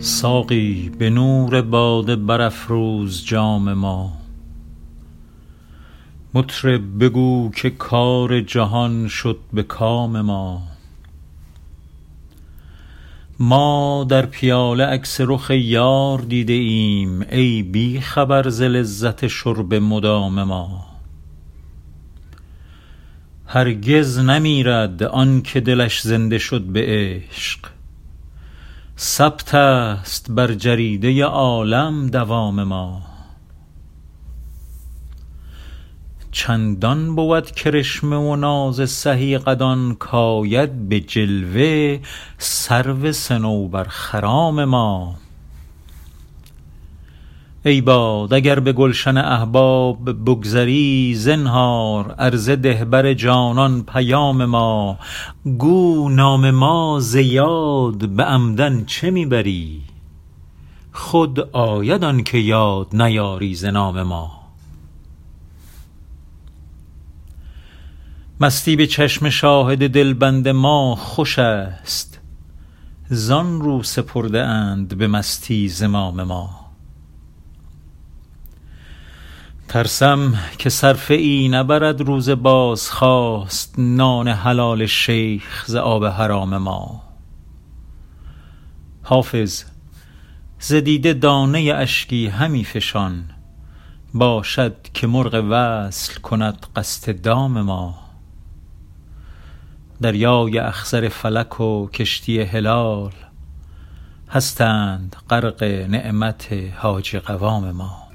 ساقی به نور باده برافروز جام ما. مطرب بگو که کار جهان شد به کام ما. ما در پیاله عکس رخ یار دیده ایم ای بی خبر ز لذت شرب مدام ما. هرگز نمیرد آن که دلش زنده شد به عشق. ثبت است بر جریده عالم دوام ما. چندان بود کرشمه و ناز سهی قدان کآید به جلوه سرو صنوبرخرام ما. ای باد اگر به گلشن احباب بگذری زنهار عرضه ده بر جانان پیام ما. گو نام ما ز یاد به عمدن چه می بری خود آید آن که یاد نیاری ز نام ما. مستی به چشم شاهد دلبند ما خوش است. زان رو سپرده اند به مستی زمام ما. ترسم که صرفه ای نبرد روز بازخواست نان حلال شیخ ز آب حرام ما. حافظ ز دیده دانه اشکی همی فشان. باشد که مرغ وصل کند قصد دام ما. دریای اخضر فلک و کشتی هلال هستند غرق نعمت حاجی قوام ما.